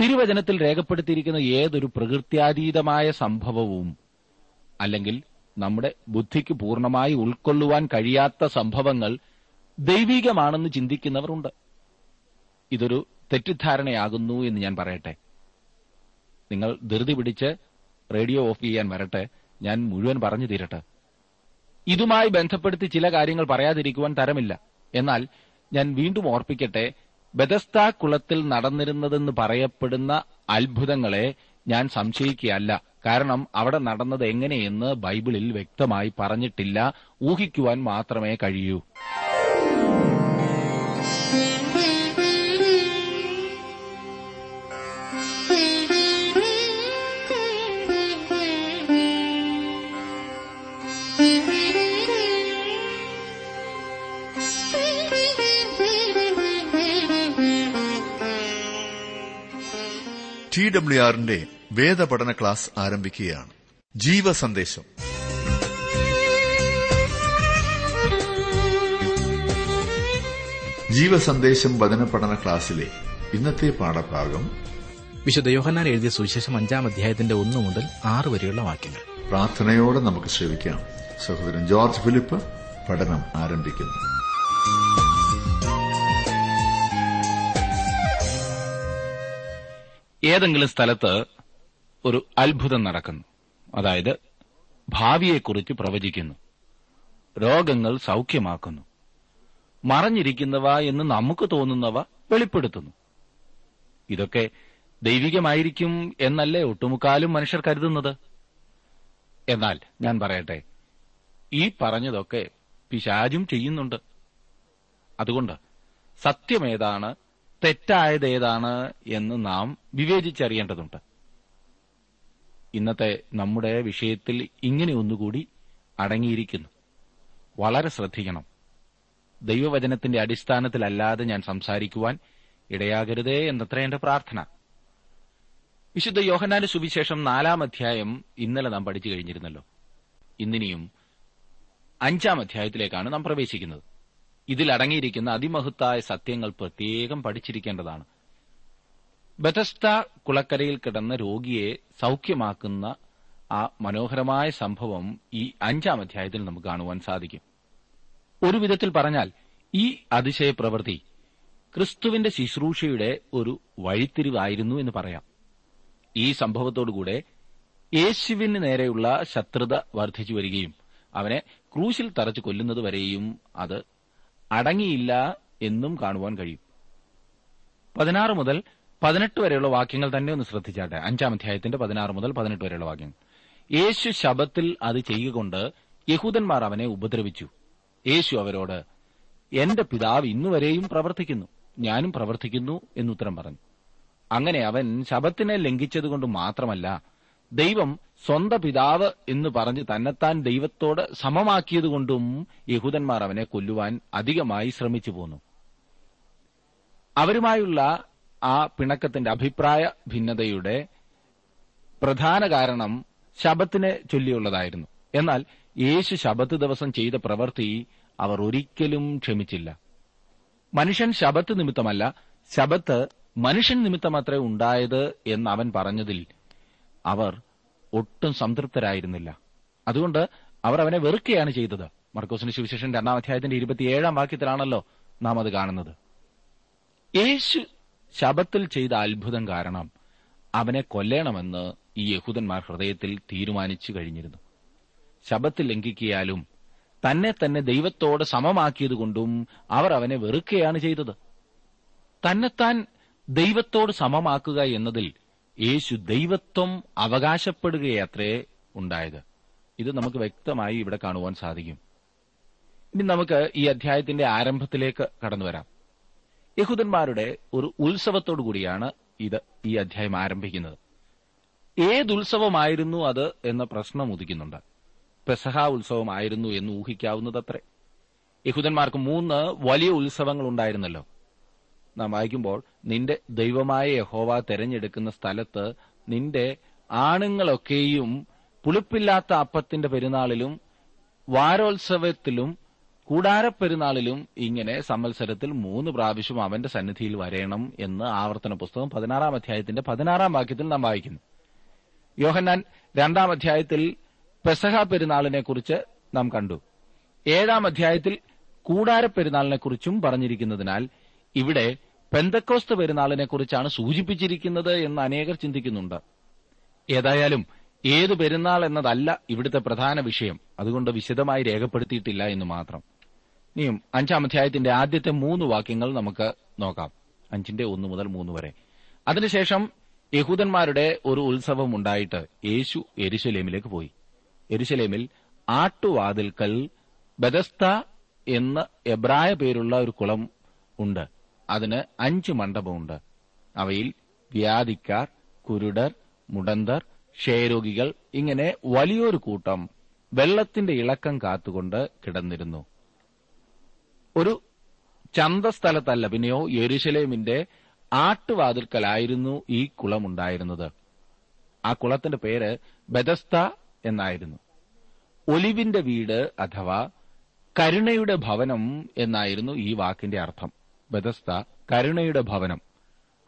തിരുവചനത്തിൽ രേഖപ്പെടുത്തിയിരിക്കുന്ന ഏതൊരു പ്രകൃത്യാതീതമായ സംഭവവും അല്ലെങ്കിൽ നമ്മുടെ ബുദ്ധിക്ക് പൂർണമായി ഉൾക്കൊള്ളുവാൻ കഴിയാത്ത സംഭവങ്ങൾ ദൈവികമാണെന്ന് ചിന്തിക്കുന്നവരുണ്ട്. ഇതൊരു തെറ്റിദ്ധാരണയാകുന്നു എന്ന് ഞാൻ പറയട്ടെ. നിങ്ങൾ ധൃതി പിടിച്ച് റേഡിയോ ഓഫ് ചെയ്യാൻ വരട്ടെ. ഞാൻ മുഴുവൻ പറഞ്ഞു തീരട്ടെ. ഇതുമായി ബന്ധപ്പെടുത്തി ചില കാര്യങ്ങൾ പറയാതിരിക്കുവാൻ തരമില്ല. എന്നാൽ ഞാൻ വീണ്ടും ഓർപ്പിക്കട്ടെ ബദസ്ത കുളത്തിൽ നടന്നിരുന്നതെന്ന് പറയപ്പെടുന്ന അത്ഭുതങ്ങളെ ഞാൻ സംശയിക്കുകയല്ല. കാരണം അവിടെ നടന്നത് എങ്ങനെയെന്ന് ബൈബിളിൽ വ്യക്തമായി പറഞ്ഞിട്ടില്ല. ഊഹിക്കുവാൻ മാത്രമേ കഴിയൂ. ടി ഡബ്ല്യു ആറിന്റെ വേദപഠന ക്ലാസ് ആരംഭിക്കുകയാണ്. ജീവ സന്ദേശം ജീവ സന്ദേശം വചന പഠന ക്ലാസ്സിലെ ഇന്നത്തെ പാഠഭാഗം വിശുദ്ധ യോഹന്നാൻ എഴുതിയ സുവിശേഷം അഞ്ചാം അധ്യായത്തിന്റെ ഒന്ന് മുതൽ ആറ് വരെയുള്ള വാക്യങ്ങൾ. പ്രാർത്ഥനയോടെ നമുക്ക് ശ്രമിക്കാം സഹോദരൻ ജോർജ് ഫിലിപ്പ് പഠനം ആരംഭിക്കുന്നു. ഏതെങ്കിലും സ്ഥലത്ത് ഒരു അത്ഭുതം നടക്കുന്നു. അതായത് ഭാവിയെക്കുറിച്ച് പ്രവചിക്കുന്നു. രോഗങ്ങൾ സൗഖ്യമാക്കുന്നു. മറഞ്ഞിരിക്കുന്നവ എന്ന് നമുക്ക് തോന്നുന്നവ വെളിപ്പെടുത്തുന്നു. ഇതൊക്കെ ദൈവികമായിരിക്കും എന്നല്ലേ ഒട്ടുമുക്കാലും മനുഷ്യർ കരുതുന്നത്? എന്നാൽ ഞാൻ പറയട്ടെ ഈ പറഞ്ഞതൊക്കെ പിശാചും ചെയ്യുന്നുണ്ട്. അതുകൊണ്ട് സത്യമേതാണ് തെറ്റായതേതാണ് എന്ന് നാം വിവേചിച്ചറിയേണ്ടതുണ്ട്. ഇന്നത്തെ നമ്മുടെ വിഷയത്തിൽ ഇങ്ങനെ ഒന്നുകൂടി അടങ്ങിയിരിക്കുന്നു. വളരെ ശ്രദ്ധിക്കണം. ദൈവവചനത്തിന്റെ അടിസ്ഥാനത്തിലല്ലാതെ ഞാൻ സംസാരിക്കുവാൻ ഇടയാകരുതേ എന്നത്ര എന്റെ പ്രാർത്ഥന. വിശുദ്ധ യോഹനാന്റെ സുവിശേഷം നാലാം അധ്യായം ഇന്നലെ നാം പഠിച്ചു കഴിഞ്ഞിരുന്നല്ലോ. ഇന്നിനിയും അഞ്ചാം അധ്യായത്തിലേക്കാണ് നാം പ്രവേശിക്കുന്നത്. ഇതിൽ അടങ്ങിയിരിക്കുന്ന അതിമഹത്തായ സത്യങ്ങൾ പ്രത്യേകം പഠിച്ചിരിക്കേണ്ടതാണ്. ബെതസ്ത കുളക്കരയിൽ കിടന്ന രോഗിയെ സൌഖ്യമാക്കുന്ന ആ മനോഹരമായ സംഭവം ഈ അഞ്ചാം അധ്യായത്തിൽ നമുക്ക് കാണുവാൻ സാധിക്കും. ഒരു വിധത്തിൽ പറഞ്ഞാൽ ഈ അതിശയ പ്രവൃത്തി ക്രിസ്തുവിന്റെ ശുശ്രൂഷയുടെ ഒരു വഴിത്തിരിവായിരുന്നു എന്ന് പറയാം. ഈ സംഭവത്തോടുകൂടെ യേശുവിന് നേരെയുള്ള ശത്രുത വർദ്ധിച്ചു വരികയും അവനെ ക്രൂശിൽ തറച്ചു കൊല്ലുന്നതുവരെയും അത് അടങ്ങിയില്ല എന്നും കാണുവാൻ കഴിയും. പതിനാറ് മുതൽ പതിനെട്ട് വരെയുള്ള വാക്യങ്ങൾ തന്നെ ഒന്ന് ശ്രദ്ധിച്ചാട്ടെ. അഞ്ചാം അധ്യായത്തിന്റെ പതിനാറ് മുതൽ പതിനെട്ട് വരെയുള്ള വാക്യങ്ങൾ യേശു ശബത്തിൽ അത് ചെയ്യുകൊണ്ട് യഹൂദന്മാർ അവനെ ഉപദ്രവിച്ചു. യേശു അവരോട് എന്റെ പിതാവ് ഇന്നുവരെയും പ്രവർത്തിക്കുന്നു. ഞാനും പ്രവർത്തിക്കുന്നു എന്നുത്തരം പറഞ്ഞു. അങ്ങനെ അവൻ ശബത്തിനെ ലംഘിച്ചതുകൊണ്ട് മാത്രമല്ല ദൈവം സ്വന്ത പിതാവ് എന്ന് പറഞ്ഞ് തന്നെത്താൻ ദൈവത്തോട് സമമാക്കിയതുകൊണ്ടും യഹൂദന്മാർ അവനെ കൊല്ലുവാൻ അധികമായി ശ്രമിച്ചു പോന്നു. അവരുമായുള്ള ആ പിണക്കത്തിന്റെ അഭിപ്രായ ഭിന്നതയുടെ പ്രധാന കാരണം ശബത്തിനെ ചൊല്ലിയുള്ളതായിരുന്നു. എന്നാൽ യേശു ശബത്ത് ദിവസം ചെയ്ത പ്രവൃത്തി അവർ ഒരിക്കലും ക്ഷമിച്ചില്ല. മനുഷ്യൻ ശബത്ത് നിമിത്തമല്ല ശബത്ത് മനുഷ്യൻ നിമിത്തമത്രേ ഉണ്ടായത് എന്ന് അവൻ പറഞ്ഞതിൽ അവർ ഒട്ടും സംതൃപ്തരായിരുന്നില്ല. അതുകൊണ്ട് അവർ അവനെ വെറുക്കുകയാണ് ചെയ്തത്. മർക്കോസിന്റെ സുവിശേഷം രണ്ടാം അധ്യായത്തിന്റെ ഇരുപത്തിയേഴാം വാക്യത്തിലാണല്ലോ നാം അത് കാണുന്നത്. യേശു ശബത്തിൽ ചെയ്ത അത്ഭുതം കാരണം അവനെ കൊല്ലണമെന്ന് ഈ യഹൂദന്മാർ ഹൃദയത്തിൽ തീരുമാനിച്ചു കഴിഞ്ഞിരുന്നു. ശബത്ത് ലംഘിക്കിയാലും തന്നെ തന്നെ ദൈവത്തോട് സമമാക്കിയതുകൊണ്ടും അവർ അവനെ വെറുക്കുകയാണ് ചെയ്തത്. തന്നെത്താൻ ദൈവത്തോട് സമമാക്കുക എന്നതിൽ യേശു ദൈവത്വം അവകാശപ്പെടുകയത്രേ ഉണ്ടായത്. ഇത് നമുക്ക് വ്യക്തമായി ഇവിടെ കാണുവാൻ സാധിക്കും. ഇനി നമുക്ക് ഈ അധ്യായത്തിന്റെ ആരംഭത്തിലേക്ക് കടന്നു വരാം. യഹൂദന്മാരുടെ ഒരു ഉത്സവത്തോടു കൂടിയാണ് ഇത് ഈ അധ്യായം ആരംഭിക്കുന്നത്. ഏതുത്സവമായിരുന്നു അത് എന്ന പ്രശ്നം ഉദിക്കുന്നുണ്ട്. പെസഹ ഉത്സവമായിരുന്നു എന്ന് ഊഹിക്കാവുന്നതത്രേ. യഹൂദന്മാർക്ക് മൂന്ന് വലിയ ഉത്സവങ്ങൾ ഉണ്ടായിരുന്നല്ലോ. നാം വായിക്കുമ്പോൾ നിന്റെ ദൈവമായ യഹോവ തെരഞ്ഞെടുക്കുന്ന സ്ഥലത്ത് നിന്റെ ആണുങ്ങളൊക്കെയും പുളിപ്പില്ലാത്ത അപ്പത്തിന്റെ പെരുന്നാളിലും വാരോത്സവത്തിലും കൂടാരപ്പെരുന്നാളിലും ഇങ്ങനെ സമ്മത്സരത്തിൽ മൂന്ന് പ്രാവശ്യം അവന്റെ സന്നിധിയിൽ വരയണം എന്ന് ആവർത്തന പുസ്തകം പതിനാറാം അധ്യായത്തിന്റെ പതിനാറാം വാക്യത്തിൽ നാം വായിക്കുന്നു. യോഹന്നാൻ രണ്ടാം അധ്യായത്തിൽ പെസഹ പെരുന്നാളിനെ കുറിച്ച് നാം കണ്ടു. ഏഴാം അധ്യായത്തിൽ കൂടാരപ്പെരുന്നാളിനെ കുറിച്ചും പറഞ്ഞിരിക്കുന്നതിനാൽ ഇവിടെ പെന്തക്കോസ്ത് പെരുന്നാളിനെ കുറിച്ചാണ് സൂചിപ്പിച്ചിരിക്കുന്നത് എന്ന് അനേകർ ചിന്തിക്കുന്നുണ്ട്. ഏതായാലും ഏത് പെരുന്നാൾ എന്നതല്ല ഇവിടുത്തെ പ്രധാന വിഷയം. അതുകൊണ്ട് വിശദമായി രേഖപ്പെടുത്തിയിട്ടില്ല എന്ന് മാത്രം. ഇനിയും അഞ്ചാം അധ്യായത്തിന്റെ ആദ്യത്തെ മൂന്ന് വാക്യങ്ങൾ നമുക്ക് നോക്കാം. അഞ്ചിന്റെ ഒന്ന് മുതൽ മൂന്ന് വരെ. അതിനുശേഷം യഹൂദന്മാരുടെ ഒരു ഉത്സവം ഉണ്ടായിട്ട് യേശു എരുശലേമിലേക്ക് പോയി. എരുശലേമിൽ ആട്ടുവാതിൽക്കൽ ബദസ്ത എന്ന എബ്രായ പേരുള്ള ഒരു കുളം ഉണ്ട്. അതിന് അഞ്ച് മണ്ഡപമുണ്ട്. അവയിൽ വ്യാധിക്കാർ കുരുടർ മുടന്തർ ക്ഷയരോഗികൾ ഇങ്ങനെ വലിയൊരു കൂട്ടം വെള്ളത്തിന്റെ ഇളക്കം കാത്തുകൊണ്ട് കിടന്നിരുന്നു. ഒരു ചന്തസ്ഥലത്തല്ല പിന്നെയോ യെരുശലേമിന്റെ ആട്ടുവാതിൽക്കലായിരുന്നു ഈ കുളമുണ്ടായിരുന്നത്. ആ കുളത്തിന്റെ പേര് ബദസ്ത എന്നായിരുന്നു. ഒലിവിന്റെ വീട് അഥവാ കരുണയുടെ ഭവനം എന്നായിരുന്നു ഈ വാക്കിന്റെ അർത്ഥം. ബദസ്ത കരുണയുടെ ഭവനം.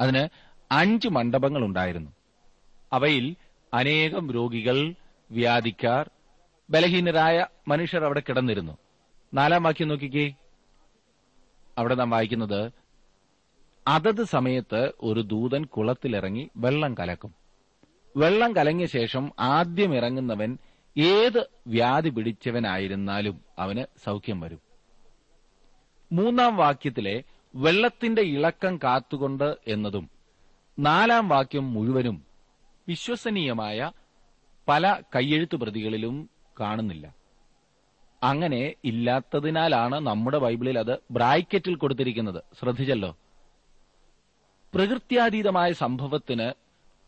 അതിന് അഞ്ച് മണ്ഡപങ്ങൾ ഉണ്ടായിരുന്നു അവയിൽ അനേകം രോഗികൾ വ്യാധിക്കാർ ബലഹീനരായ മനുഷ്യർ അവിടെ കിടന്നിരുന്നു. നാലാം വാക്യം നോക്കിക്കേ. അവിടെ നാം വായിക്കുന്നത് അതത് സമയത്ത് ഒരു ദൂതൻ കുളത്തിലിറങ്ങി വെള്ളം കലക്കും. വെള്ളം കലങ്ങിയ ശേഷം ആദ്യം ഇറങ്ങുന്നവൻ ഏത് വ്യാധി പിടിച്ചവനായിരുന്നാലും അവന് സൗഖ്യം വരും. മൂന്നാം വാക്യത്തിലെ വെള്ളത്തിന്റെ ഇളക്കം കാത്തുകൊണ്ട് എന്നതും നാലാം വാക്യം മുഴുവനും വിശ്വസനീയമായ പല കയ്യെഴുത്തു പ്രതികളിലും കാണുന്നില്ല. അങ്ങനെ ഇല്ലാത്തതിനാലാണ് നമ്മുടെ ബൈബിളിൽ അത് ബ്രാക്കറ്റിൽ കൊടുത്തിരിക്കുന്നത്. ശ്രദ്ധിച്ചല്ലോ. പ്രകൃത്യാതീതമായ സംഭവത്തിന്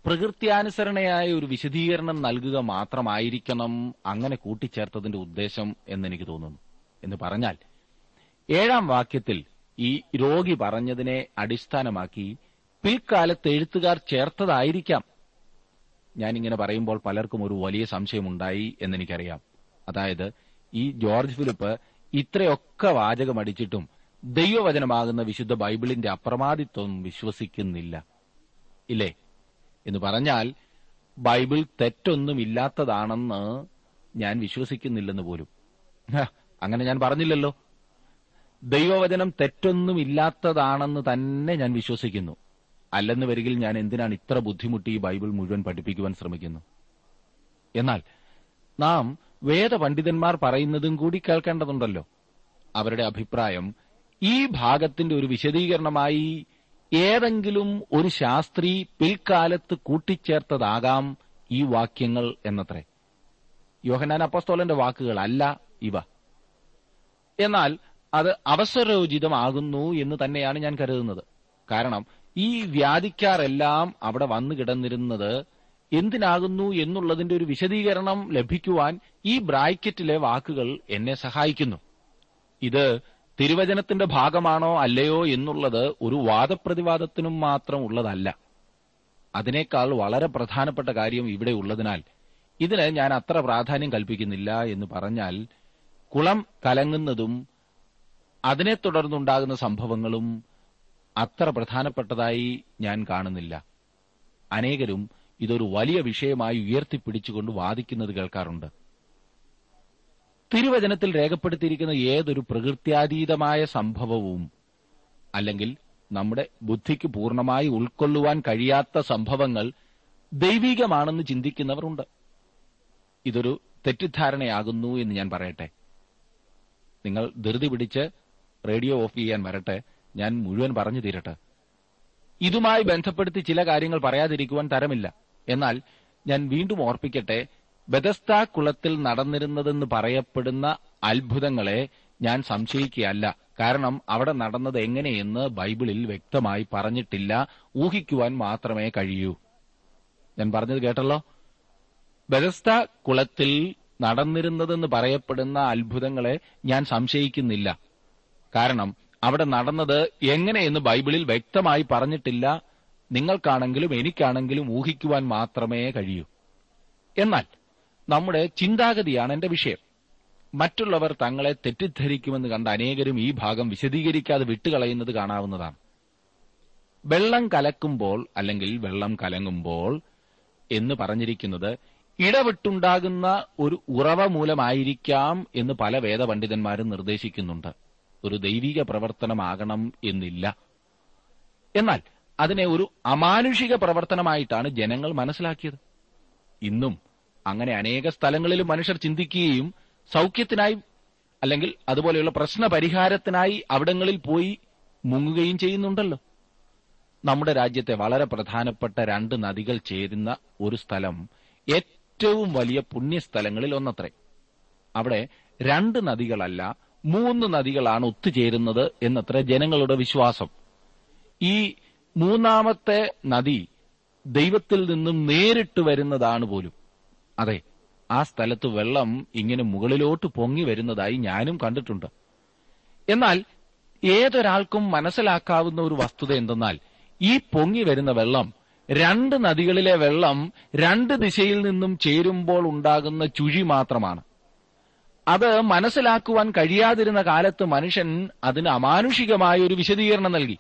പ്രകൃത്യാനുസരണയായ ഒരു വിശദീകരണം നൽകുക മാത്രമായിരിക്കണം അങ്ങനെ കൂട്ടിച്ചേർത്തതിന്റെ ഉദ്ദേശം എന്നെനിക്ക് തോന്നുന്നു. എന്ന് പറഞ്ഞാൽ ഏഴാം വാക്യത്തിൽ ഈ രോഗി പറഞ്ഞതിനെ അടിസ്ഥാനമാക്കി പിൽക്കാലത്ത് എഴുത്തുകാർ ചേർത്തതായിരിക്കാം. ഞാനിങ്ങനെ പറയുമ്പോൾ പലർക്കും ഒരു വലിയ സംശയമുണ്ടായി എന്നെനിക്കറിയാം. അതായത് ഈ ജോർജ് ഫിലിപ്പ് ഇത്രയൊക്കെ വാചകമടിച്ചിട്ടും ദൈവവചനമാകുന്ന വിശുദ്ധ ബൈബിളിന്റെ അപ്രമാദിത്വം വിശ്വസിക്കുന്നില്ല. ഇല്ലേ? എന്ന് പറഞ്ഞാൽ ബൈബിൾ തെറ്റൊന്നുമില്ലാത്തതാണെന്ന് ഞാൻ വിശ്വസിക്കുന്നില്ലെന്ന് പോലും. അങ്ങനെ ഞാൻ പറഞ്ഞില്ലല്ലോ. ദൈവവചനം തെറ്റൊന്നുമില്ലാത്തതാണെന്ന് തന്നെ ഞാൻ വിശ്വസിക്കുന്നു. അല്ലെന്ന് വരികിൽ ഞാൻ എന്തിനാണ് ഇത്ര ബുദ്ധിമുട്ടി ഈ ബൈബിൾ മുഴുവൻ പഠിപ്പിക്കുവാൻ ശ്രമിക്കുന്നു? എന്നാൽ നാം വേദപണ്ഡിതന്മാർ പറയുന്നതും കൂടി കേൾക്കേണ്ടതുണ്ടല്ലോ. അവരുടെ അഭിപ്രായം ഈ ഭാഗത്തിന്റെ ഒരു വിശദീകരണമായി ഏതെങ്കിലും ഒരു ശാസ്ത്രി പിൽക്കാലത്ത് കൂട്ടിച്ചേർത്തതാകാം ഈ വാക്യങ്ങൾ എന്നത്രേ. യോഹനാൻ അപ്പസ്തോലന്റെ വാക്കുകളല്ല ഇവ. എന്നാൽ അത് അവസരോചിതമാകുന്നു എന്ന് തന്നെയാണ് ഞാൻ കരുതുന്നത്. കാരണം ഈ വ്യാധിക്കാരെല്ലാം അവിടെ വന്നു കിടന്നിരുന്നത് എന്തിനാകുന്നു എന്നുള്ളതിന്റെ ഒരു വിശദീകരണം ലഭിക്കുവാൻ ഈ ബ്രാക്കറ്റിലെ വാക്കുകൾ എന്നെ സഹായിക്കുന്നു. ഇത് തിരുവചനത്തിന്റെ ഭാഗമാണോ അല്ലയോ എന്നുള്ളത് ഒരു വാദപ്രതിവാദത്തിനും മാത്രം ഉള്ളതല്ല. അതിനേക്കാൾ വളരെ പ്രധാനപ്പെട്ട കാര്യം ഇവിടെ ഉള്ളതിനാൽ ഇതിന് ഞാൻ അത്ര പ്രാധാന്യം കൽപ്പിക്കുന്നില്ല എന്ന് പറഞ്ഞാൽ കുളം കലങ്ങുന്നതും അതിനെ തുടർന്നുണ്ടാകുന്ന സംഭവങ്ങളും അത്ര പ്രധാനപ്പെട്ടതായി ഞാൻ കാണുന്നില്ല. അനേകരും ഇതൊരു വലിയ വിഷയമായി ഉയർത്തിപ്പിടിച്ചുകൊണ്ട് വാദിക്കുന്നത് കേൾക്കാറുണ്ട്. തിരുവചനത്തിൽ രേഖപ്പെടുത്തിയിരിക്കുന്ന ഏതൊരു പ്രകൃത്യാതീതമായ സംഭവവും അല്ലെങ്കിൽ നമ്മുടെ ബുദ്ധിക്ക് പൂർണമായി ഉൾക്കൊള്ളുവാൻ കഴിയാത്ത സംഭവങ്ങൾ ദൈവികമാണെന്ന് ചിന്തിക്കുന്നവരുണ്ട്. ഇതൊരു തെറ്റിദ്ധാരണയാകുന്നു എന്ന് ഞാൻ പറയട്ടെ. നിങ്ങൾ ധൃതി പിടിച്ച് റേഡിയോ ഓഫ് ചെയ്യാൻ വരട്ടെ. ഞാൻ മുഴുവൻ പറഞ്ഞു തീരട്ടെ. ഇതുമായി ബന്ധപ്പെടുത്തി ചില കാര്യങ്ങൾ പറയാതിരിക്കുവാൻ തരമില്ല. എന്നാൽ ഞാൻ വീണ്ടും ഓർപ്പിക്കട്ടെ ബദസ്ത കുളത്തിൽ നടന്നിരുന്നതെന്ന് പറയപ്പെടുന്ന അത്ഭുതങ്ങളെ ഞാൻ സംശയിക്കുകയല്ല. കാരണം അവിടെ നടന്നത് എങ്ങനെയെന്ന് ബൈബിളിൽ വ്യക്തമായി പറഞ്ഞിട്ടില്ല. ഊഹിക്കുവാൻ മാത്രമേ കഴിയൂ. ഞാൻ പറഞ്ഞത് കേട്ടല്ലോ? ബദസ്ത കുളത്തിൽ നടന്നിരുന്നതെന്ന് പറയപ്പെടുന്ന അത്ഭുതങ്ങളെ ഞാൻ സംശയിക്കുന്നില്ല. കാരണം അവിടെ നടന്നത് എങ്ങനെയെന്ന് ബൈബിളിൽ വ്യക്തമായി പറഞ്ഞിട്ടില്ല. നിങ്ങൾക്കാണെങ്കിലും എനിക്കാണെങ്കിലും ഊഹിക്കുവാൻ മാത്രമേ കഴിയൂ. എന്നാൽ നമ്മുടെ ചിന്താഗതിയാണ് എന്റെ വിഷയം. മറ്റുള്ളവർ തങ്ങളെ തെറ്റിദ്ധരിക്കുമെന്ന് കണ്ട അനേകരും ഈ ഭാഗം വിശദീകരിക്കാതെ വിട്ടുകളയുന്നത് കാണാവുന്നതാണ്. വെള്ളം കലക്കുമ്പോൾ അല്ലെങ്കിൽ വെള്ളം കലങ്ങുമ്പോൾ എന്ന് പറഞ്ഞിരിക്കുന്നത് ഇടവിട്ടുണ്ടാകുന്ന ഒരു ഉറവ മൂലമായിരിക്കാം എന്ന് പല വേദപണ്ഡിതന്മാരും നിർദ്ദേശിക്കുന്നുണ്ട്. ഒരു ദൈവിക പ്രവർത്തനമാകണം എന്നില്ല. എന്നാൽ അതിനെ ഒരു അമാനുഷിക പ്രവർത്തനമായിട്ടാണ് ജനങ്ങൾ മനസ്സിലാക്കിയത്. ഇന്നും അങ്ങനെ അനേക സ്ഥലങ്ങളിലും മനുഷ്യർ ചിന്തിക്കുകയും സൗഖ്യത്തിനായി അല്ലെങ്കിൽ അതുപോലെയുള്ള പ്രശ്ന പരിഹാരത്തിനായി അവിടങ്ങളിൽ പോയി മുങ്ങുകയും ചെയ്യുന്നുണ്ടല്ലോ. നമ്മുടെ രാജ്യത്തെ വളരെ പ്രധാനപ്പെട്ട രണ്ട് നദികൾ ചേരുന്ന ഒരു സ്ഥലം ഏറ്റവും വലിയ പുണ്യസ്ഥലങ്ങളിൽ ഒന്നത്രേ. അവിടെ രണ്ട് നദികളല്ല മൂന്ന് നദികളാണ് ഒത്തുചേരുന്നത് എന്നത്ര ജനങ്ങളുടെ വിശ്വാസം. ഈ മൂന്നാമത്തെ നദി ദൈവത്തിൽ നിന്നും നേരിട്ട് വരുന്നതാണ് പോലും. അതെ ആ സ്ഥലത്ത് വെള്ളം ഇങ്ങനെ മുകളിലോട്ട് പൊങ്ങി വരുന്നതായി ഞാനും കണ്ടിട്ടുണ്ട്. എന്നാൽ ഏതൊരാൾക്കും മനസ്സിലാക്കാവുന്ന ഒരു വസ്തുത എന്തെന്നാൽ ഈ പൊങ്ങി വരുന്ന വെള്ളം രണ്ട് നദികളിലെ വെള്ളം രണ്ട് ദിശയിൽ നിന്നും ചേരുമ്പോൾ ഉണ്ടാകുന്ന ചുഴി മാത്രമാണ്. അത് മനസ്സിലാക്കുവാൻ കഴിയാതിരുന്ന കാലത്ത് മനുഷ്യൻ അതിന് അമാനുഷികമായ ഒരു വിശദീകരണം നൽകി.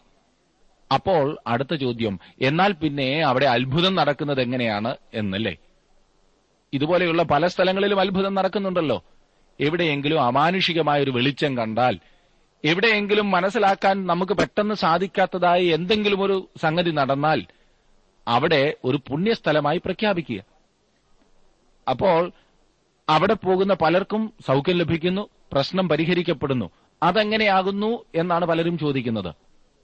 അപ്പോൾ അടുത്ത ചോദ്യം എന്നാൽ പിന്നെ അവിടെ അത്ഭുതം നടക്കുന്നത് എങ്ങനെയാണ്? എന്നല്ലേ? ഇതുപോലെയുള്ള പല സ്ഥലങ്ങളിലും അത്ഭുതം നടക്കുന്നുണ്ടല്ലോ. എവിടെയെങ്കിലും അമാനുഷികമായ ഒരു വെളിച്ചം കണ്ടാൽ എവിടെയെങ്കിലും മനസ്സിലാക്കാൻ നമുക്ക് പെട്ടെന്ന് സാധിക്കാത്തതായി എന്തെങ്കിലും ഒരു സംഗതി നടന്നാൽ അവിടെ ഒരു പുണ്യസ്ഥലമായി പ്രഖ്യാപിക്കുക. അപ്പോൾ അവിടെ പോകുന്ന പലർക്കും സൗഖ്യം ലഭിക്കുന്നു പ്രശ്നം പരിഹരിക്കപ്പെടുന്നു. അതെങ്ങനെയാകുന്നു എന്നാണ് പലരും ചോദിക്കുന്നത്.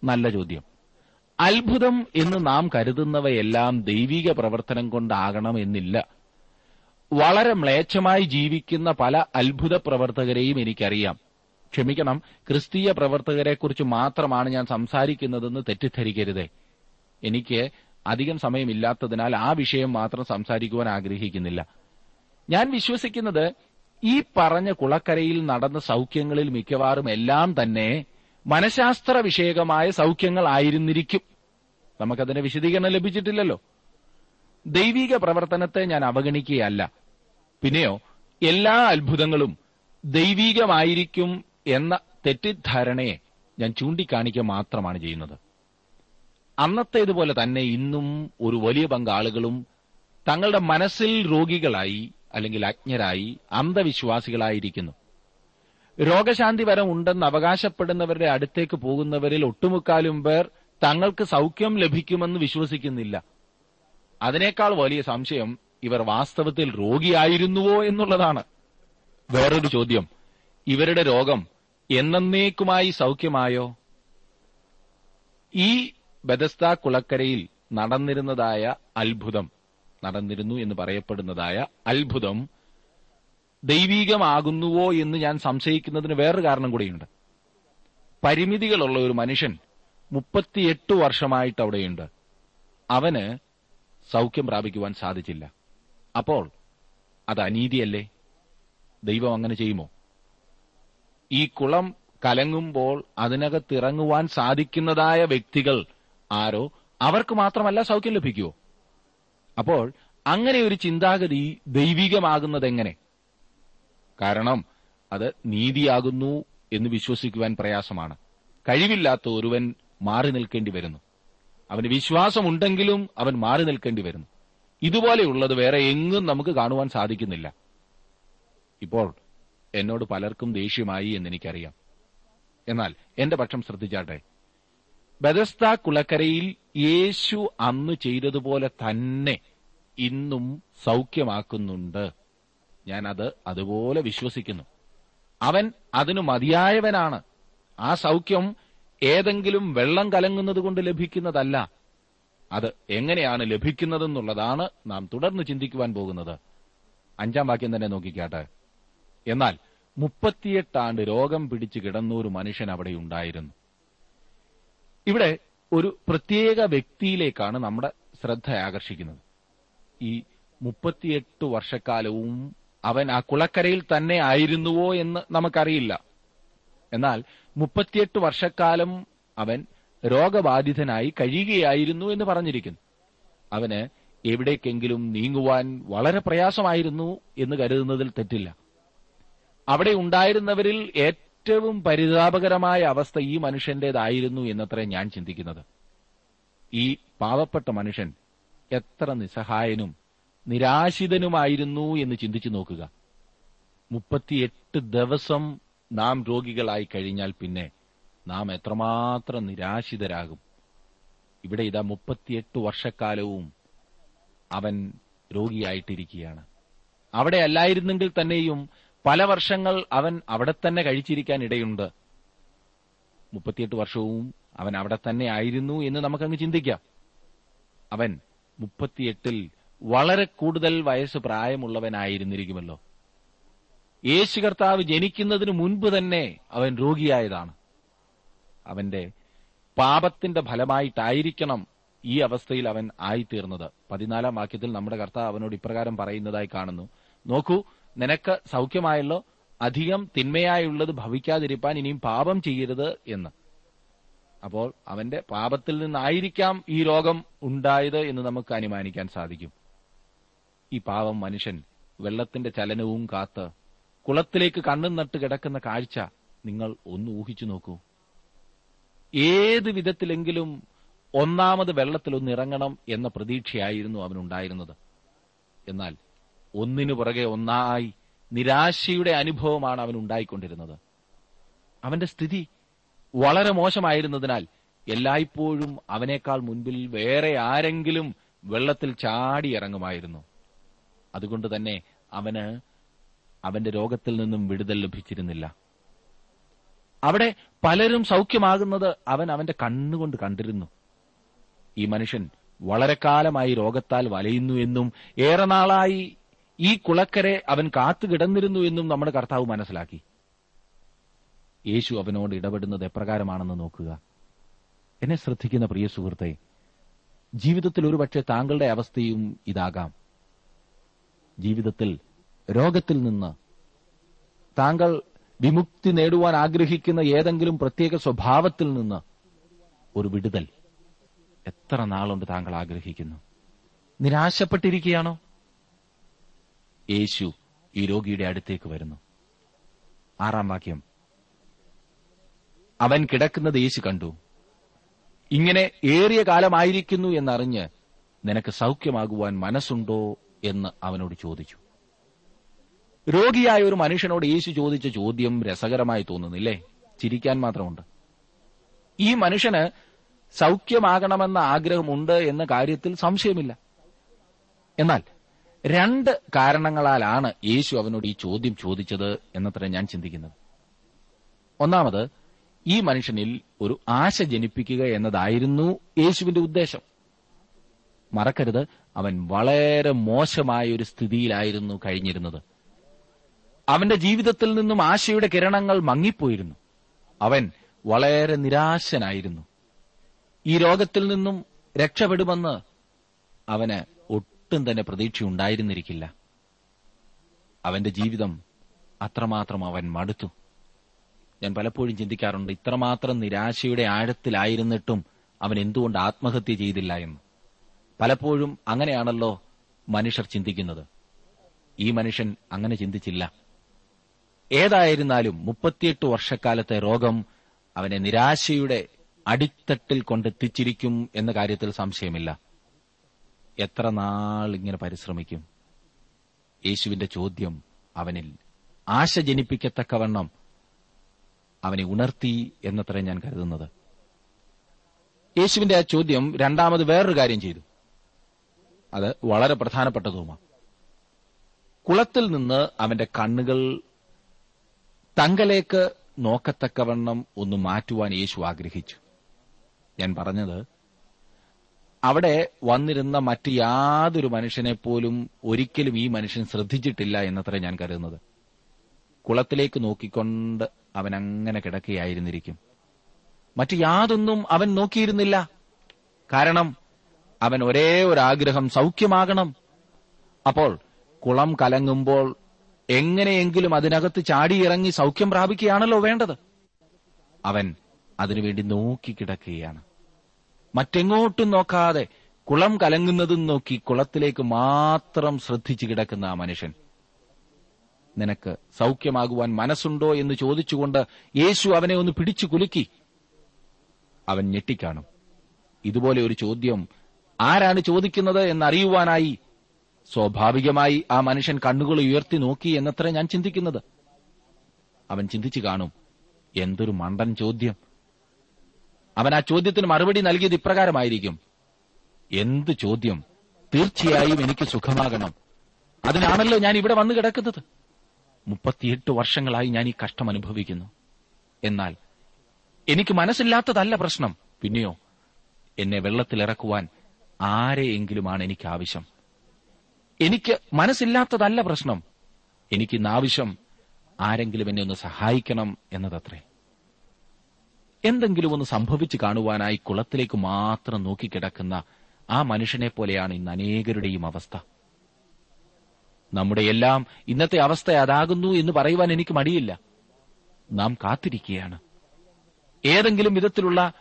നല്ല ചോദ്യം. അത്ഭുതം എന്ന് നാം കരുതുന്നവയെല്ലാം ദൈവിക പ്രവർത്തനം കൊണ്ടാകണം എന്നില്ല വളരെ മ്ലേച്ഛമായി ജീവിക്കുന്ന പല അത്ഭുത പ്രവർത്തകരെയും എനിക്കറിയാം. ക്ഷമിക്കണം ക്രിസ്തീയ പ്രവർത്തകരെക്കുറിച്ച് മാത്രമാണ് ഞാൻ സംസാരിക്കുന്നതെന്ന് തെറ്റിദ്ധരിക്കരുതേ. എനിക്ക് അധികം സമയമില്ലാത്തതിനാൽ ആ വിഷയം മാത്രം സംസാരിക്കുവാൻ ആഗ്രഹിക്കുന്നില്ല. ഞാൻ വിശ്വസിക്കുന്നത് ഈ പറഞ്ഞ കുളക്കരയിൽ നടന്ന സൗഖ്യങ്ങളിൽ മിക്കവാറും എല്ലാം തന്നെ മനഃശാസ്ത്ര വിഷയകമായ സൗഖ്യങ്ങൾ ആയിരുന്നിരിക്കും. നമുക്കതിന് വിശദീകരണം ലഭിച്ചിട്ടില്ലല്ലോ. ദൈവിക പ്രവർത്തനത്തെ ഞാൻ അവഗണിക്കുകയല്ല. പിന്നെയോ എല്ലാ അത്ഭുതങ്ങളും ദൈവികമായിരിക്കും എന്ന തെറ്റിദ്ധാരണയെ ഞാൻ ചൂണ്ടിക്കാണിക്കുക മാത്രമാണ് ചെയ്യുന്നത്. അന്നത്തേതുപോലെ തന്നെ ഇന്നും ഒരു വലിയ പങ്ക് ആളുകളും തങ്ങളുടെ മനസ്സിൽ രോഗികളായി അല്ലെങ്കിൽ അജ്ഞരായി അന്ധവിശ്വാസികളായിരിക്കുന്നു. രോഗശാന്തി വരം ഉണ്ടെന്ന് അവകാശപ്പെടുന്നവരുടെ അടുത്തേക്ക് പോകുന്നവരിൽ ഒട്ടുമുക്കാലും പേർ തങ്ങൾക്ക് സൗഖ്യം ലഭിക്കുമെന്ന് വിശ്വസിക്കുന്നില്ല. അതിനേക്കാൾ വലിയ സംശയം ഇവർ വാസ്തവത്തിൽ രോഗിയായിരുന്നുവോ എന്നുള്ളതാണ്. വേറൊരു ചോദ്യം. ഇവരുടെ രോഗം എന്നേക്കുമായി സൗഖ്യമായോ? ഈ ബദസ്ത കുളക്കരയിൽ നടന്നിരുന്നതായ അത്ഭുതം. നടന്നിരുന്നു എന്ന് പറയപ്പെടുന്നതായ അത്ഭുതം ദൈവീകമാകുന്നുവോ എന്ന് ഞാൻ സംശയിക്കുന്നതിന് വേറൊരു കാരണം കൂടിയുണ്ട്. പരിമിതികളുള്ള ഒരു മനുഷ്യൻ മുപ്പത്തിയെട്ട് വർഷമായിട്ട് അവിടെയുണ്ട്. അവന് സൗഖ്യം പ്രാപിക്കുവാൻ സാധിച്ചില്ല. അപ്പോൾ അത് അനീതിയല്ലേ? ദൈവം അങ്ങനെ ചെയ്യുമോ? ഈ കുളം കലങ്ങുമ്പോൾ അതിനകത്തിറങ്ങുവാൻ സാധിക്കുന്നതായ വ്യക്തികൾ ആരോ? അവർക്ക് മാത്രമല്ല സൗഖ്യം ലഭിക്കുമോ അപ്പോൾ അങ്ങനെ ഒരു ചിന്താഗതി ദൈവികമാകുന്നത് എങ്ങനെ കാരണം അത് നീതിയാകുന്നു എന്ന് വിശ്വസിക്കുവാൻ പ്രയാസമാണ്. കഴിവില്ലാത്ത ഒരുവൻ മാറി നിൽക്കേണ്ടി വരുന്നു. അവന് വിശ്വാസമുണ്ടെങ്കിലും അവൻ മാറി നിൽക്കേണ്ടി വരുന്നു. ഇതുപോലെയുള്ളത് വേറെ എങ്ങും നമുക്ക് കാണുവാൻ സാധിക്കുന്നില്ല. ഇപ്പോൾ എന്നോട് പലർക്കും ദേഷ്യമായി എന്നെനിക്കറിയാം. എന്നാൽ എന്റെ പക്ഷം ശ്രദ്ധിച്ചാട്ടെ. ബദസ്ത കുളക്കരയിൽ യേശു അന്ന് ചെയ്തതുപോലെ തന്നെ ഇന്നും സൗഖ്യമാക്കുന്നുണ്ട്. ഞാൻ അത് അതുപോലെ വിശ്വസിക്കുന്നു. അവൻ അതിനു മതിയായവനാണ്. ആ സൗഖ്യം ഏതെങ്കിലും വെള്ളം കലങ്ങുന്നത് കൊണ്ട് ലഭിക്കുന്നതല്ല. അത് എങ്ങനെയാണ് ലഭിക്കുന്നതെന്നുള്ളതാണ് നാം തുടർന്ന് ചിന്തിക്കുവാൻ പോകുന്നത്. അഞ്ചാം വാക്യം തന്നെ നോക്കിക്കാട്ടെ. എന്നാൽ മുപ്പത്തിയെട്ടാണ്ട് രോഗം പിടിച്ചു കിടന്നൊരു മനുഷ്യൻ അവിടെ ഉണ്ടായിരുന്നു. ഇവിടെ ഒരു പ്രത്യേക വ്യക്തിയിലേക്കാണ് നമ്മുടെ ശ്രദ്ധ ആകർഷിക്കുന്നത്. ഈ മുപ്പത്തിയെട്ട് വർഷക്കാലവും അവൻ ആ കുളക്കരയിൽ തന്നെ ആയിരുന്നുവോ എന്ന് നമുക്കറിയില്ല. എന്നാൽ മുപ്പത്തിയെട്ട് വർഷക്കാലം അവൻ രോഗബാധിതനായി കഴിയുകയായിരുന്നു എന്ന് പറഞ്ഞിരിക്കുന്നു. അവന് എവിടേക്കെങ്കിലും നീങ്ങുവാൻ വളരെ പ്രയാസമായിരുന്നു എന്ന് കരുതുന്നതിൽ തെറ്റില്ല. അവിടെ ഉണ്ടായിരുന്നവരിൽ ഏറ്റവും പരിതാപകരമായ അവസ്ഥ ഈ മനുഷ്യന്റേതായിരുന്നു എന്നത്രേ ഞാൻ ചിന്തിക്കുന്നത്. ഈ പാവപ്പെട്ട മനുഷ്യൻ എത്ര നിസ്സഹായനും നിരാശിതനുമായിരുന്നു എന്ന് ചിന്തിച്ചു നോക്കുക. മുപ്പത്തിയെട്ട് ദിവസം നാം രോഗികളായി കഴിഞ്ഞാൽ പിന്നെ നാം എത്രമാത്രം നിരാശിതരാകും. ഇവിടെ ഇതാ മുപ്പത്തിയെട്ട് വർഷക്കാലവും അവൻ രോഗിയായിട്ടിരിക്കുകയാണ്. അവിടെ അല്ലായിരുന്നെങ്കിൽ തന്നെയും പല വർഷങ്ങൾ അവൻ അവിടെ തന്നെ കഴിച്ചിരിക്കാൻ ഇടയുണ്ട്. മുപ്പത്തിയെട്ട് വർഷവും അവൻ അവിടെ തന്നെ ആയിരുന്നു എന്ന് നമുക്കങ്ങ് ചിന്തിക്കാം. അവൻ മുപ്പത്തിയെട്ടിൽ വളരെ കൂടുതൽ വയസ്സ് പ്രായമുള്ളവനായിരുന്നിരിക്കുമല്ലോ. യേശു കർത്താവ് ജനിക്കുന്നതിന് മുൻപ് തന്നെ അവൻ രോഗിയായതാണ്. അവന്റെ പാപത്തിന്റെ ഫലമായിട്ടായിരിക്കണം ഈ അവസ്ഥയിൽ അവൻ ആയിത്തീർന്നത്. പതിനാലാം വാക്യത്തിൽ നമ്മുടെ കർത്താവ് അവനോട് ഇപ്രകാരം പറയുന്നതായി കാണുന്നു. നോക്കൂ നിനക്ക് സൗഖ്യമായല്ലോ അധികം തിന്മയായുള്ളത് ഭവിക്കാതിരിപ്പാൻ ഇനിയും പാപം ചെയ്യരുത് എന്ന്. അപ്പോൾ അവന്റെ പാപത്തിൽ നിന്നായിരിക്കാം ഈ രോഗം ഉണ്ടായത് എന്ന് നമുക്ക് അനുമാനിക്കാൻ സാധിക്കും. ഈ പാവം മനുഷ്യൻ വെള്ളത്തിന്റെ ചലനവും കാത്ത് കുളത്തിലേക്ക് കണ്ണും നട്ട് കിടക്കുന്ന കാഴ്ച നിങ്ങൾ ഒന്ന് ഊഹിച്ചു നോക്കൂ. ഏത് വിധത്തിലെങ്കിലും ഒന്നാമത് വെള്ളത്തിൽ ഒന്ന് ഇറങ്ങണം എന്ന പ്രതീക്ഷയായിരുന്നു അവനുണ്ടായിരുന്നത്. എന്നാൽ ഒന്നിനു പുറകെ ഒന്നായി നിരാശയുടെ അനുഭവമാണ് അവൻ ഉണ്ടായിക്കൊണ്ടിരുന്നത്. അവന്റെ സ്ഥിതി വളരെ മോശമായിരുന്നതിനാൽ എല്ലായ്പ്പോഴും അവനേക്കാൾ മുൻപിൽ വേറെ ആരെങ്കിലും വെള്ളത്തിൽ ചാടി ഇറങ്ങുമായിരുന്നു. അതുകൊണ്ട് തന്നെ അവന് അവന്റെ രോഗത്തിൽ നിന്നും വിടുതൽ ലഭിച്ചിരുന്നില്ല. അവിടെ പലരും സൗഖ്യമാകുന്നത് അവൻ അവന്റെ കണ്ണുകൊണ്ട് കണ്ടിരുന്നു. ഈ മനുഷ്യൻ വളരെ കാലമായി രോഗത്താൽ വലയുന്നു എന്നും ഏറെ നാളായി ഈ കുളക്കരെ അവൻ കാത്തുകിടന്നിരുന്നു എന്നും നമ്മുടെ കർത്താവ് മനസ്സിലാക്കി. യേശു അവനോട് ഇടപെടുന്നത് എപ്രകാരമാണെന്ന് നോക്കുക. എന്നെ ശ്രദ്ധിക്കുന്ന പ്രിയ സുഹൃത്തെ ജീവിതത്തിൽ ഒരുപക്ഷെ താങ്കളുടെ അവസ്ഥയും ഇതാകാം. ജീവിതത്തിൽ രോഗത്തിൽ നിന്ന് താങ്കൾ വിമുക്തി നേടുവാൻ ആഗ്രഹിക്കുന്ന ഏതെങ്കിലും പ്രത്യേക സ്വഭാവത്തിൽ നിന്ന് ഒരു വിടുതൽ എത്ര നാളുണ്ട് താങ്കൾ ആഗ്രഹിക്കുന്നു? നിരാശപ്പെട്ടിരിക്കുകയാണോ? യേശു ഈ രോഗിയുടെ അടുത്തേക്ക് വരുന്നു. ആറാം വാക്യം. അവൻ കിടക്കുന്നത് യേശു കണ്ടു. ഇങ്ങനെ ഏറിയ കാലമായിരിക്കുന്നു എന്നറിഞ്ഞ് നിനക്ക് സൗഖ്യമാകുവാൻ മനസ്സുണ്ടോ എന്ന് അവനോട് ചോദിച്ചു. രോഗിയായ ഒരു മനുഷ്യനോട് യേശു ചോദിച്ച ചോദ്യം രസകരമായി തോന്നുന്നില്ലേ? ചിരിക്കാൻ മാത്രമുണ്ട്. ഈ മനുഷ്യന് സൗഖ്യമാകണമെന്ന ആഗ്രഹമുണ്ട് എന്ന കാര്യത്തിൽ സംശയമില്ല. എന്നാൽ രണ്ട് കാരണങ്ങളാലാണ് യേശു അവനോട് ഈ ചോദ്യം ചോദിച്ചത് എന്നത്ര ഞാൻ ചിന്തിക്കുന്നത്. ഒന്നാമത് ഈ മനുഷ്യനിൽ ഒരു ആശ ജനിപ്പിക്കുക എന്നതായിരുന്നു യേശുവിന്റെ ഉദ്ദേശം. മറക്കരുത് അവൻ വളരെ മോശമായ ഒരു സ്ഥിതിയിലായിരുന്നു കഴിഞ്ഞിരുന്നത്. അവന്റെ ജീവിതത്തിൽ നിന്നും ആശയുടെ കിരണങ്ങൾ മങ്ങിപ്പോയിരുന്നു. അവൻ വളരെ നിരാശനായിരുന്നു. ഈ രോഗത്തിൽ നിന്നും രക്ഷപ്പെടുമെന്ന് അവന് ഒട്ടും തന്നെ പ്രതീക്ഷയുണ്ടായിരുന്നിരിക്കില്ല. അവന്റെ ജീവിതം അത്രമാത്രം അവൻ മടുത്തു. ഞാൻ പലപ്പോഴും ചിന്തിക്കാറുണ്ട് ഇത്രമാത്രം നിരാശയുടെ ആഴത്തിലായിരുന്നിട്ടും അവൻ എന്തുകൊണ്ട് ആത്മഹത്യ ചെയ്തില്ല എന്ന്. പലപ്പോഴും അങ്ങനെയാണല്ലോ മനുഷ്യർ ചിന്തിക്കുന്നത്. ഈ മനുഷ്യൻ അങ്ങനെ ചിന്തിച്ചില്ല. ഏതായിരുന്നാലും മുപ്പത്തിയെട്ട് വർഷക്കാലത്തെ രോഗം അവനെ നിരാശയുടെ അടിത്തട്ടിൽ കൊണ്ടെത്തിച്ചിരിക്കും എന്ന കാര്യത്തിൽ സംശയമില്ല. എത്ര നാൾ ഇങ്ങനെ പരിശ്രമിക്കും? യേശുവിന്റെ ചോദ്യം അവനിൽ ആശ ജനിപ്പിക്കത്തക്കവണ്ണം അവനെ ഉണർത്തി എന്നത്ര ഞാൻ കരുതുന്നത്. യേശുവിന്റെ ആ ചോദ്യം രണ്ടാമത് വേറൊരു കാര്യം ചെയ്തു. അത് വളരെ പ്രധാനപ്പെട്ടതുമാണ്. കുളത്തിൽ നിന്ന് അവന്റെ കണ്ണുകൾ തങ്കലേക്ക് നോക്കത്തക്കവണ്ണം ഒന്ന് മാറ്റുവാൻ യേശു ആഗ്രഹിച്ചു. ഞാൻ പറഞ്ഞത് അവിടെ വന്നിരുന്ന മറ്റ് യാതൊരു മനുഷ്യനെ പോലും ഒരിക്കലും ഈ മനുഷ്യൻ ശ്രദ്ധിച്ചിട്ടില്ല എന്നത്ര ഞാൻ കരുതുന്നത്. കുളത്തിലേക്ക് നോക്കിക്കൊണ്ട് അവൻ അങ്ങനെ കിടക്കുകയായിരുന്നിരിക്കും. മറ്റു യാതൊന്നും അവൻ നോക്കിയിരുന്നില്ല. കാരണം അവൻ ഒരേ ഒരു ആഗ്രഹം സൗഖ്യമാകണം. അപ്പോൾ കുളം കലങ്ങുമ്പോൾ എങ്ങനെയെങ്കിലും അതിനകത്ത് ചാടിയിറങ്ങി സൗഖ്യം പ്രാപിക്കുകയാണല്ലോ വേണ്ടത്. അവൻ അതിനുവേണ്ടി നോക്കിക്കിടക്കുകയാണ് മറ്റെങ്ങോട്ടും നോക്കാതെ കുളം കലങ്ങുന്നതും നോക്കി കുളത്തിലേക്ക് മാത്രം ശ്രദ്ധിച്ചു കിടക്കുന്ന ആ മനുഷ്യൻ. നിനക്ക് സൗഖ്യമാകുവാൻ മനസ്സുണ്ടോ എന്ന് ചോദിച്ചുകൊണ്ട് യേശു അവനെ ഒന്ന് പിടിച്ചു കുലുക്കി. അവൻ ഞെട്ടിക്കാണും. ഇതുപോലെ ഒരു ചോദ്യം ആരാണ് ചോദിക്കുന്നത് എന്നറിയുവാനായി സ്വാഭാവികമായി ആ മനുഷ്യൻ കണ്ണുകൾ ഉയർത്തി നോക്കി എന്നത്ര ഞാൻ ചിന്തിക്കുന്നത്. അവൻ ചിന്തിച്ചു കാണും എന്തൊരു മണ്ടൻ ചോദ്യം. അവൻ ആ ചോദ്യത്തിന് മറുപടി നൽകിയത് ഇപ്രകാരമായിരിക്കും. എന്ത് ചോദ്യം? തീർച്ചയായും എനിക്ക് സുഖമാകണം. അതിനാണല്ലോ ഞാൻ ഇവിടെ വന്നു കിടക്കുന്നത്. മുപ്പത്തിയെട്ട് വർഷങ്ങളായി ഞാൻ ഈ കഷ്ടം അനുഭവിക്കുന്നു. എന്നാൽ എനിക്ക് മനസ്സില്ലാത്തതല്ല പ്രശ്നം. പിന്നെയോ എന്നെ വെള്ളത്തിലിറക്കുവാൻ ആരെയെങ്കിലുമാണ് എനിക്ക് ആവശ്യം എനിക്ക് മനസ്സില്ലാത്തതല്ല പ്രശ്നം. എനിക്കിന്ന് ആവശ്യം ആരെങ്കിലും എന്നെ ഒന്ന് സഹായിക്കണം എന്നതത്രേ. എന്തെങ്കിലും ഒന്ന് സംഭവിച്ചു കാണുവാനായി കുളത്തിലേക്ക് മാത്രം നോക്കിക്കിടക്കുന്ന ആ മനുഷ്യനെ പോലെയാണ് ഇന്ന് അനേകരുടെയും അവസ്ഥ. നമ്മുടെ എല്ലാം ഇന്നത്തെ അവസ്ഥ അതാകുന്നു എന്ന് പറയുവാൻ എനിക്ക് മടിയില്ല. നാം കാത്തിരിക്കുകയാണ്. ഏതെങ്കിലും വിധത്തിലുള്ള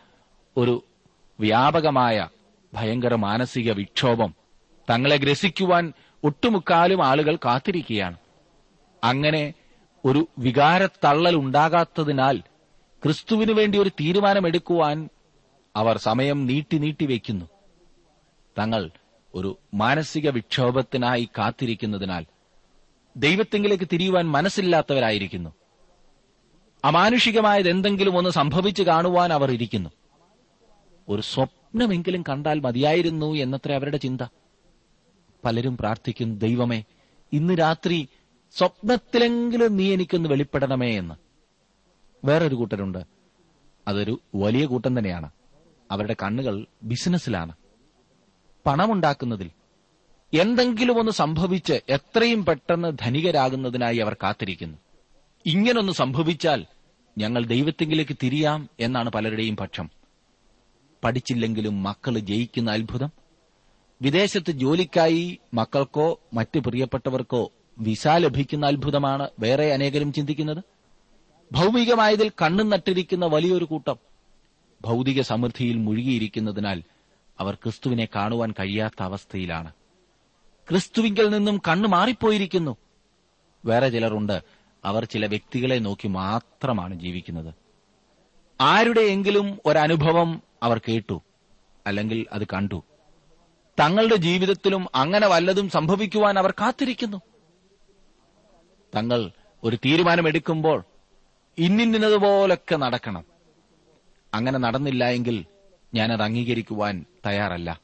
ഒരു വ്യാപകമായ ഭയങ്കര മാനസിക വിക്ഷോഭം തങ്ങളെ ഗ്രസിക്കുവാൻ ഒട്ടുമുക്കാലും ആളുകൾ കാത്തിരിക്കുകയാണ്. അങ്ങനെ ഒരു വികാരത്തള്ളൽ ഉണ്ടാകാത്തതിനാൽ ക്രിസ്തുവിനു വേണ്ടി ഒരു തീരുമാനമെടുക്കുവാൻ അവർ സമയം നീട്ടി നീട്ടി വയ്ക്കുന്നു. തങ്ങൾ ഒരു മാനസിക വിക്ഷോഭത്തിനായി കാത്തിരിക്കുന്നതിനാൽ ദൈവത്തെങ്കിലേക്ക് തിരിയുവാൻ മനസ്സില്ലാത്തവരായിരിക്കുന്നു. അമാനുഷികമായത് എന്തെങ്കിലും ഒന്ന് സംഭവിച്ചു കാണുവാൻ അവർ ഇരിക്കുന്നു. ഒരു സ്വപ്നമെങ്കിലും കണ്ടാൽ മതിയായിരുന്നു എന്നത്ര അവരുടെ ചിന്ത. പലരും പ്രാർത്ഥിക്കുന്നു ദൈവമേ ഇന്ന് രാത്രി സ്വപ്നത്തിലെങ്കിലും നീ എനിക്കൊന്ന് വെളിപ്പെടണമേ എന്ന്. വേറൊരു കൂട്ടരുണ്ട്. അതൊരു വലിയ കൂട്ടം തന്നെയാണ്. അവരുടെ കണ്ണുകൾ ബിസിനസ്സിലാണ്. പണമുണ്ടാക്കുന്നതിൽ എന്തെങ്കിലും ഒന്ന് സംഭവിച്ച് എത്രയും പെട്ടെന്ന് ധനികരാകുന്നതിനായി അവർ കാത്തിരിക്കുന്നു. ഇങ്ങനൊന്ന് സംഭവിച്ചാൽ ഞങ്ങൾ ദൈവത്തെങ്കിലേക്ക് തിരിയാം എന്നാണ് പലരുടെയും പക്ഷം. പഠിച്ചില്ലെങ്കിലും മക്കൾ ജയിക്കുന്ന അത്ഭുതം. വിദേശത്ത് ജോലിക്കായി മക്കൾക്കോ മറ്റ് പ്രിയപ്പെട്ടവർക്കോ വിസ ലഭിക്കുന്ന അത്ഭുതമാണ് വേറെ അനേകരും ചിന്തിക്കുന്നത്. ഭൗമികമായതിൽ കണ്ണും നട്ടിരിക്കുന്ന വലിയൊരു കൂട്ടം ഭൗതിക സമൃദ്ധിയിൽ മുഴുകിയിരിക്കുന്നതിനാൽ അവർ ക്രിസ്തുവിനെ കാണുവാൻ കഴിയാത്ത അവസ്ഥയിലാണ്. ക്രിസ്തുവിങ്കിൽ നിന്നും കണ്ണു മാറിപ്പോയിരിക്കുന്നു. വേറെ ചിലരുണ്ട്. അവർ ചില വ്യക്തികളെ നോക്കി മാത്രമാണ് ജീവിക്കുന്നത്. ആരുടെയെങ്കിലും ഒരനുഭവം അവർ കേട്ടു അല്ലെങ്കിൽ അത് കണ്ടു. തങ്ങളുടെ ജീവിതത്തിലും അങ്ങനെ വല്ലതും സംഭവിക്കുവാൻ അവർ കാത്തിരിക്കുന്നു. തങ്ങൾ ഒരു തീരുമാനമെടുക്കുമ്പോൾ ഇന്നിന്നതുപോലൊക്കെ നടക്കണം. അങ്ങനെ നടന്നില്ല എങ്കിൽ ഞാനത് അംഗീകരിക്കുവാൻ തയ്യാറല്ല.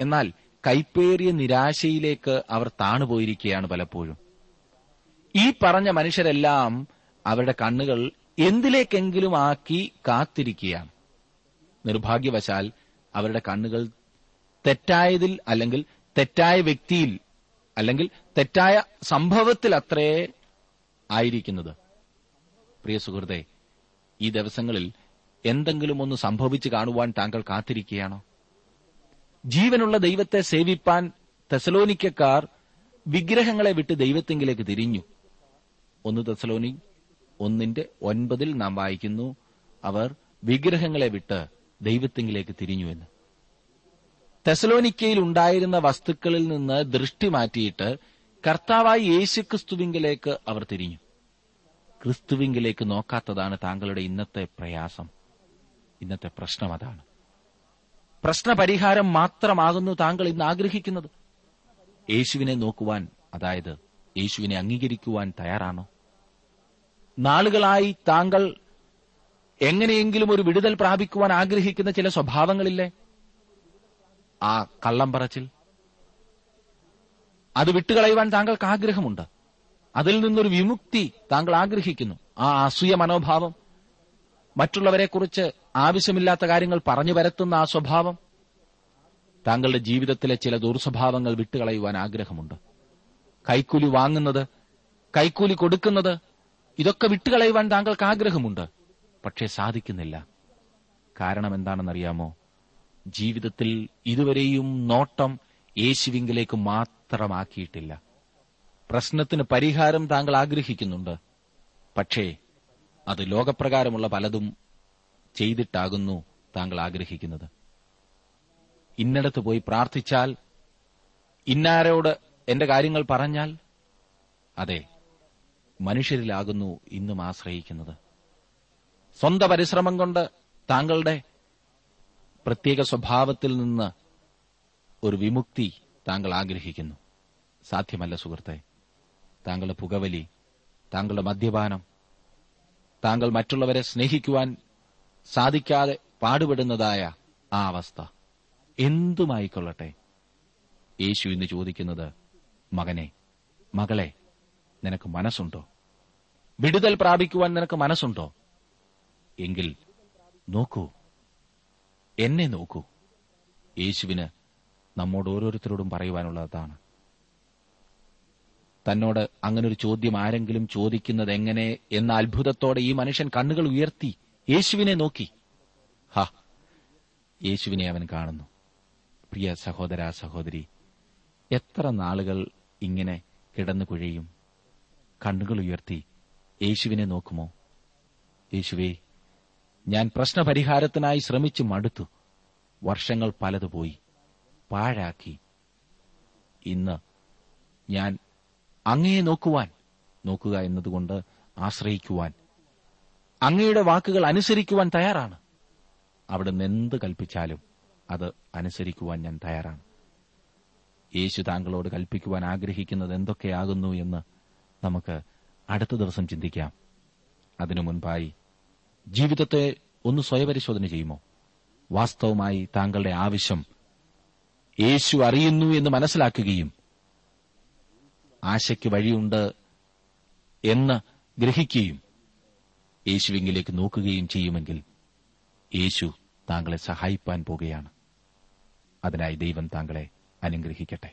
എന്നാൽ കൈപ്പേറിയ നിരാശയിലേക്ക് അവർ താണുപോയിരിക്കുകയാണ് പലപ്പോഴും. ഈ പറഞ്ഞ മനുഷ്യരെല്ലാം അവരുടെ കണ്ണുകൾ എന്തിലേക്കെങ്കിലും ആക്കി കാത്തിരിക്കുകയാണ്. നിർഭാഗ്യവശാൽ അവരുടെ കണ്ണുകൾ തെറ്റായതിൽ അല്ലെങ്കിൽ തെറ്റായ വ്യക്തിയിൽ അല്ലെങ്കിൽ തെറ്റായ സംഭവത്തിൽ അത്രേ ആയിരിക്കുന്നത്. പ്രിയ സുഹൃത്തെ ഈ ദിവസങ്ങളിൽ എന്തെങ്കിലും ഒന്ന് സംഭവിച്ചു കാണുവാൻ താങ്കൾ കാത്തിരിക്കുകയാണോ? ജീവനുള്ള ദൈവത്തെ സേവിപ്പാൻ തെസലോനിക്കക്കാർ വിഗ്രഹങ്ങളെ വിട്ട് ദൈവത്തെങ്കിലേക്ക് തിരിഞ്ഞു. ഒന്ന് തെസലോനി ഒന്നിന്റെ ഒൻപതിൽ നാം വായിക്കുന്നു അവർ വിഗ്രഹങ്ങളെ വിട്ട് ദൈവത്തെങ്കിലേക്ക് തിരിഞ്ഞു എന്ന്. തെസലോനിക്കയിൽ ഉണ്ടായിരുന്ന വസ്തുക്കളിൽ നിന്ന് ദൃഷ്ടി മാറ്റിയിട്ട് കർത്താവായി യേശുക്രിസ്തുവിങ്കിലേക്ക് അവർ തിരിഞ്ഞു. ക്രിസ്തുവിങ്കിലേക്ക് നോക്കാത്തതാണ് താങ്കളുടെ ഇന്നത്തെ പ്രയാസം. ഇന്നത്തെ പ്രശ്നം അതാണ്. പ്രശ്നപരിഹാരം മാത്രമാകുന്നു താങ്കൾ ഇന്ന് ആഗ്രഹിക്കുന്നത്. യേശുവിനെ നോക്കുവാൻ അതായത് യേശുവിനെ അംഗീകരിക്കുവാൻ തയ്യാറാണോ? നാളുകളായി താങ്കൾ എങ്ങനെയെങ്കിലും ഒരു വിടുതൽ പ്രാപിക്കുവാൻ ആഗ്രഹിക്കുന്ന ചില സ്വഭാവങ്ങളില്ലേ? ആ കള്ളം പറച്ചിൽ അത് വിട്ടുകളയുവാൻ താങ്കൾക്ക് ആഗ്രഹമുണ്ട്. അതിൽ നിന്നൊരു വിമുക്തി താങ്കൾ ആഗ്രഹിക്കുന്നു. ആ അസൂയ മനോഭാവം. മറ്റുള്ളവരെ കുറിച്ച് ആവശ്യമില്ലാത്ത കാര്യങ്ങൾ പറഞ്ഞു വരത്തുന്ന ആ സ്വഭാവം. താങ്കളുടെ ജീവിതത്തിലെ ചില ദുർസ്വഭാവങ്ങൾ വിട്ടുകളയുവാൻ ആഗ്രഹമുണ്ട്. കൈക്കൂലി വാങ്ങുന്നത് കൈക്കൂലി കൊടുക്കുന്നത് ഇതൊക്കെ വിട്ടുകളയുവാൻ താങ്കൾക്ക് ആഗ്രഹമുണ്ട്. പക്ഷേ സാധിക്കുന്നില്ല. കാരണം എന്താണെന്നറിയാമോ? ജീവിതത്തിൽ ഇതുവരെയും നോട്ടം യേശുവിങ്കിലേക്ക് മാത്രമാക്കിയിട്ടില്ല. പ്രശ്നത്തിന് പരിഹാരം താങ്കൾ ആഗ്രഹിക്കുന്നുണ്ട്. പക്ഷേ അത് ലോകപ്രകാരമുള്ള പലതും ചെയ്തിട്ടാകുന്നു താങ്കൾ ആഗ്രഹിക്കുന്നത്. ഇന്നിടത്ത് പോയി പ്രാർത്ഥിച്ചാൽ ഇന്നാരോട് എന്റെ കാര്യങ്ങൾ പറഞ്ഞാൽ അതെ മനുഷ്യരിലാകുന്നു ഇന്നും ആശ്രയിക്കുന്നത്. സ്വന്തം പരിശ്രമം കൊണ്ട് താങ്കളുടെ പ്രത്യേക സ്വഭാവത്തിൽ നിന്ന് ഒരു വിമുക്തി താങ്കൾ ആഗ്രഹിക്കുന്നു. സാധ്യമല്ല സുഹൃത്തെ. താങ്കളുടെ പുകവലി താങ്കളുടെ മദ്യപാനം താങ്കൾ മറ്റുള്ളവരെ സ്നേഹിക്കുവാൻ സാധിക്കാതെ പാടുപെടുന്നതായ ആ അവസ്ഥ. എന്തുമായിക്കൊള്ളട്ടെ? യേശു ഇന്ന് ചോദിക്കുന്നത് മകനെ മകളെ നിനക്ക് മനസ്സുണ്ടോ? വിടുതൽ പ്രാപിക്കുവാൻ നിനക്ക് മനസ്സുണ്ടോ? എങ്കിൽ നോക്കൂ എന്നെ നോക്കൂ. യേശുവിന് നമ്മോട് ഓരോരുത്തരോടും പറയുവാനുള്ളതാണ്. തന്നോട് അങ്ങനൊരു ചോദ്യം ആരെങ്കിലും ചോദിക്കുന്നത് എങ്ങനെ എന്ന അത്ഭുതത്തോടെ ഈ മനുഷ്യൻ കണ്ണുകൾ ഉയർത്തി യേശുവിനെ നോക്കി. ഹ യേശുവിനെ അവൻ കാണുന്നു. പ്രിയ സഹോദര സഹോദരി എത്ര നാളുകൾ ഇങ്ങനെ കിടന്നു കുഴയും? കണ്ണുകൾ ഉയർത്തി യേശുവിനെ നോക്കുമോ? യേശുവേ ഞാൻ പ്രശ്നപരിഹാരത്തിനായി ശ്രമിച്ചു മടുത്തു. വർഷങ്ങൾ പലതുപോയി. പാഴാക്കി. ഇന്ന് ഞാൻ അങ്ങയെ നോക്കുവാൻ നോക്കുക എന്നതുകൊണ്ട് ആശ്രയിക്കുവാൻ അങ്ങയുടെ വാക്കുകൾ അനുസരിക്കുവാൻ തയ്യാറാണ്. അവിടുന്ന് എന്ത് കൽപ്പിച്ചാലും അത് അനുസരിക്കുവാൻ ഞാൻ തയ്യാറാണ്. യേശു താങ്കളോട് കൽപ്പിക്കുവാൻ ആഗ്രഹിക്കുന്നത് എന്തൊക്കെയാകുന്നു എന്ന് നമുക്ക് അടുത്ത ദിവസം ചിന്തിക്കാം. അതിനു മുൻപായി ജീവിതത്തെ ഒന്ന് സ്വയപരിശോധന ചെയ്യുമോ? വാസ്തവമായി താങ്കളുടെ ആവശ്യം യേശു അറിയുന്നു എന്ന് മനസ്സിലാക്കുകയും ആശയ്ക്ക് വഴിയുണ്ട് എന്ന് ഗ്രഹിക്കുകയും യേശുവിങ്കിലേക്ക് നോക്കുകയും ചെയ്യുമെങ്കിൽ യേശു താങ്കളെ സഹായിപ്പാൻ പോകുകയാണ്. അതിനായി ദൈവം താങ്കളെ അനുഗ്രഹിക്കട്ടെ.